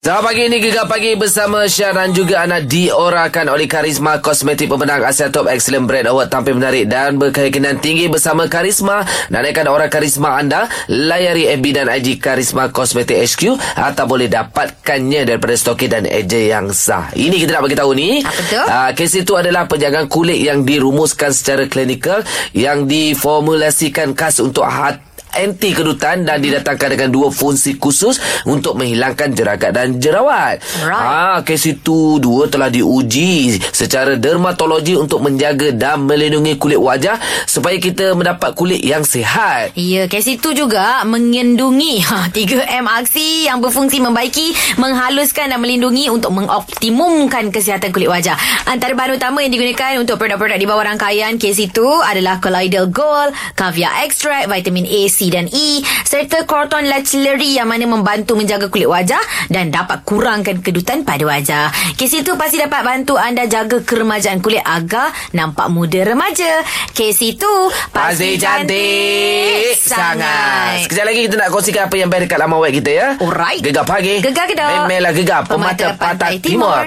Selamat pagi ini Gegar Pagi bersama Syah dan juga anda diorakan oleh Karisma Kosmetik pemenang Asia Top Excellent Brand Award tampil menarik dan berkeyakinan tinggi bersama Karisma. Naikkan orang Karisma anda, layari FB dan IG Karisma Kosmetik HQ atau boleh dapatkannya daripada stokir dan ejen yang sah. Ini kita nak beritahu ni. Apa tu? Uh, kes itu adalah penjagaan kulit yang dirumuskan secara klinikal yang diformulasikan khas untuk hati anti kedutan dan didatangkan dengan dua fungsi khusus untuk menghilangkan jeragat dan jerawat. Right. Ah, kes itu dua telah diuji secara dermatologi untuk menjaga dan melindungi kulit wajah supaya kita mendapat kulit yang sihat. Ya, kes itu juga mengandungi ha, 3M aksi yang berfungsi membaiki, menghaluskan dan melindungi untuk mengoptimumkan kesihatan kulit wajah. Antara bahan utama yang digunakan untuk produk-produk di bawah rangkaian kes itu adalah Colloidal Gold, Caviar Extract, Vitamin A, C dan E, serta Croton Lachillery yang mana membantu menjaga kulit wajah dan dapat kurangkan kedutan pada wajah. Kes itu pasti dapat bantu anda jaga keremajaan kulit agar nampak muda remaja. Kes itu Pasti cantik sangat. Sekejap lagi kita nak kongsikan apa yang baik dekat laman web kita ya. Alright. Gegar pagi. Gegar Kedah. Memelah gegar pemata, pantai timur.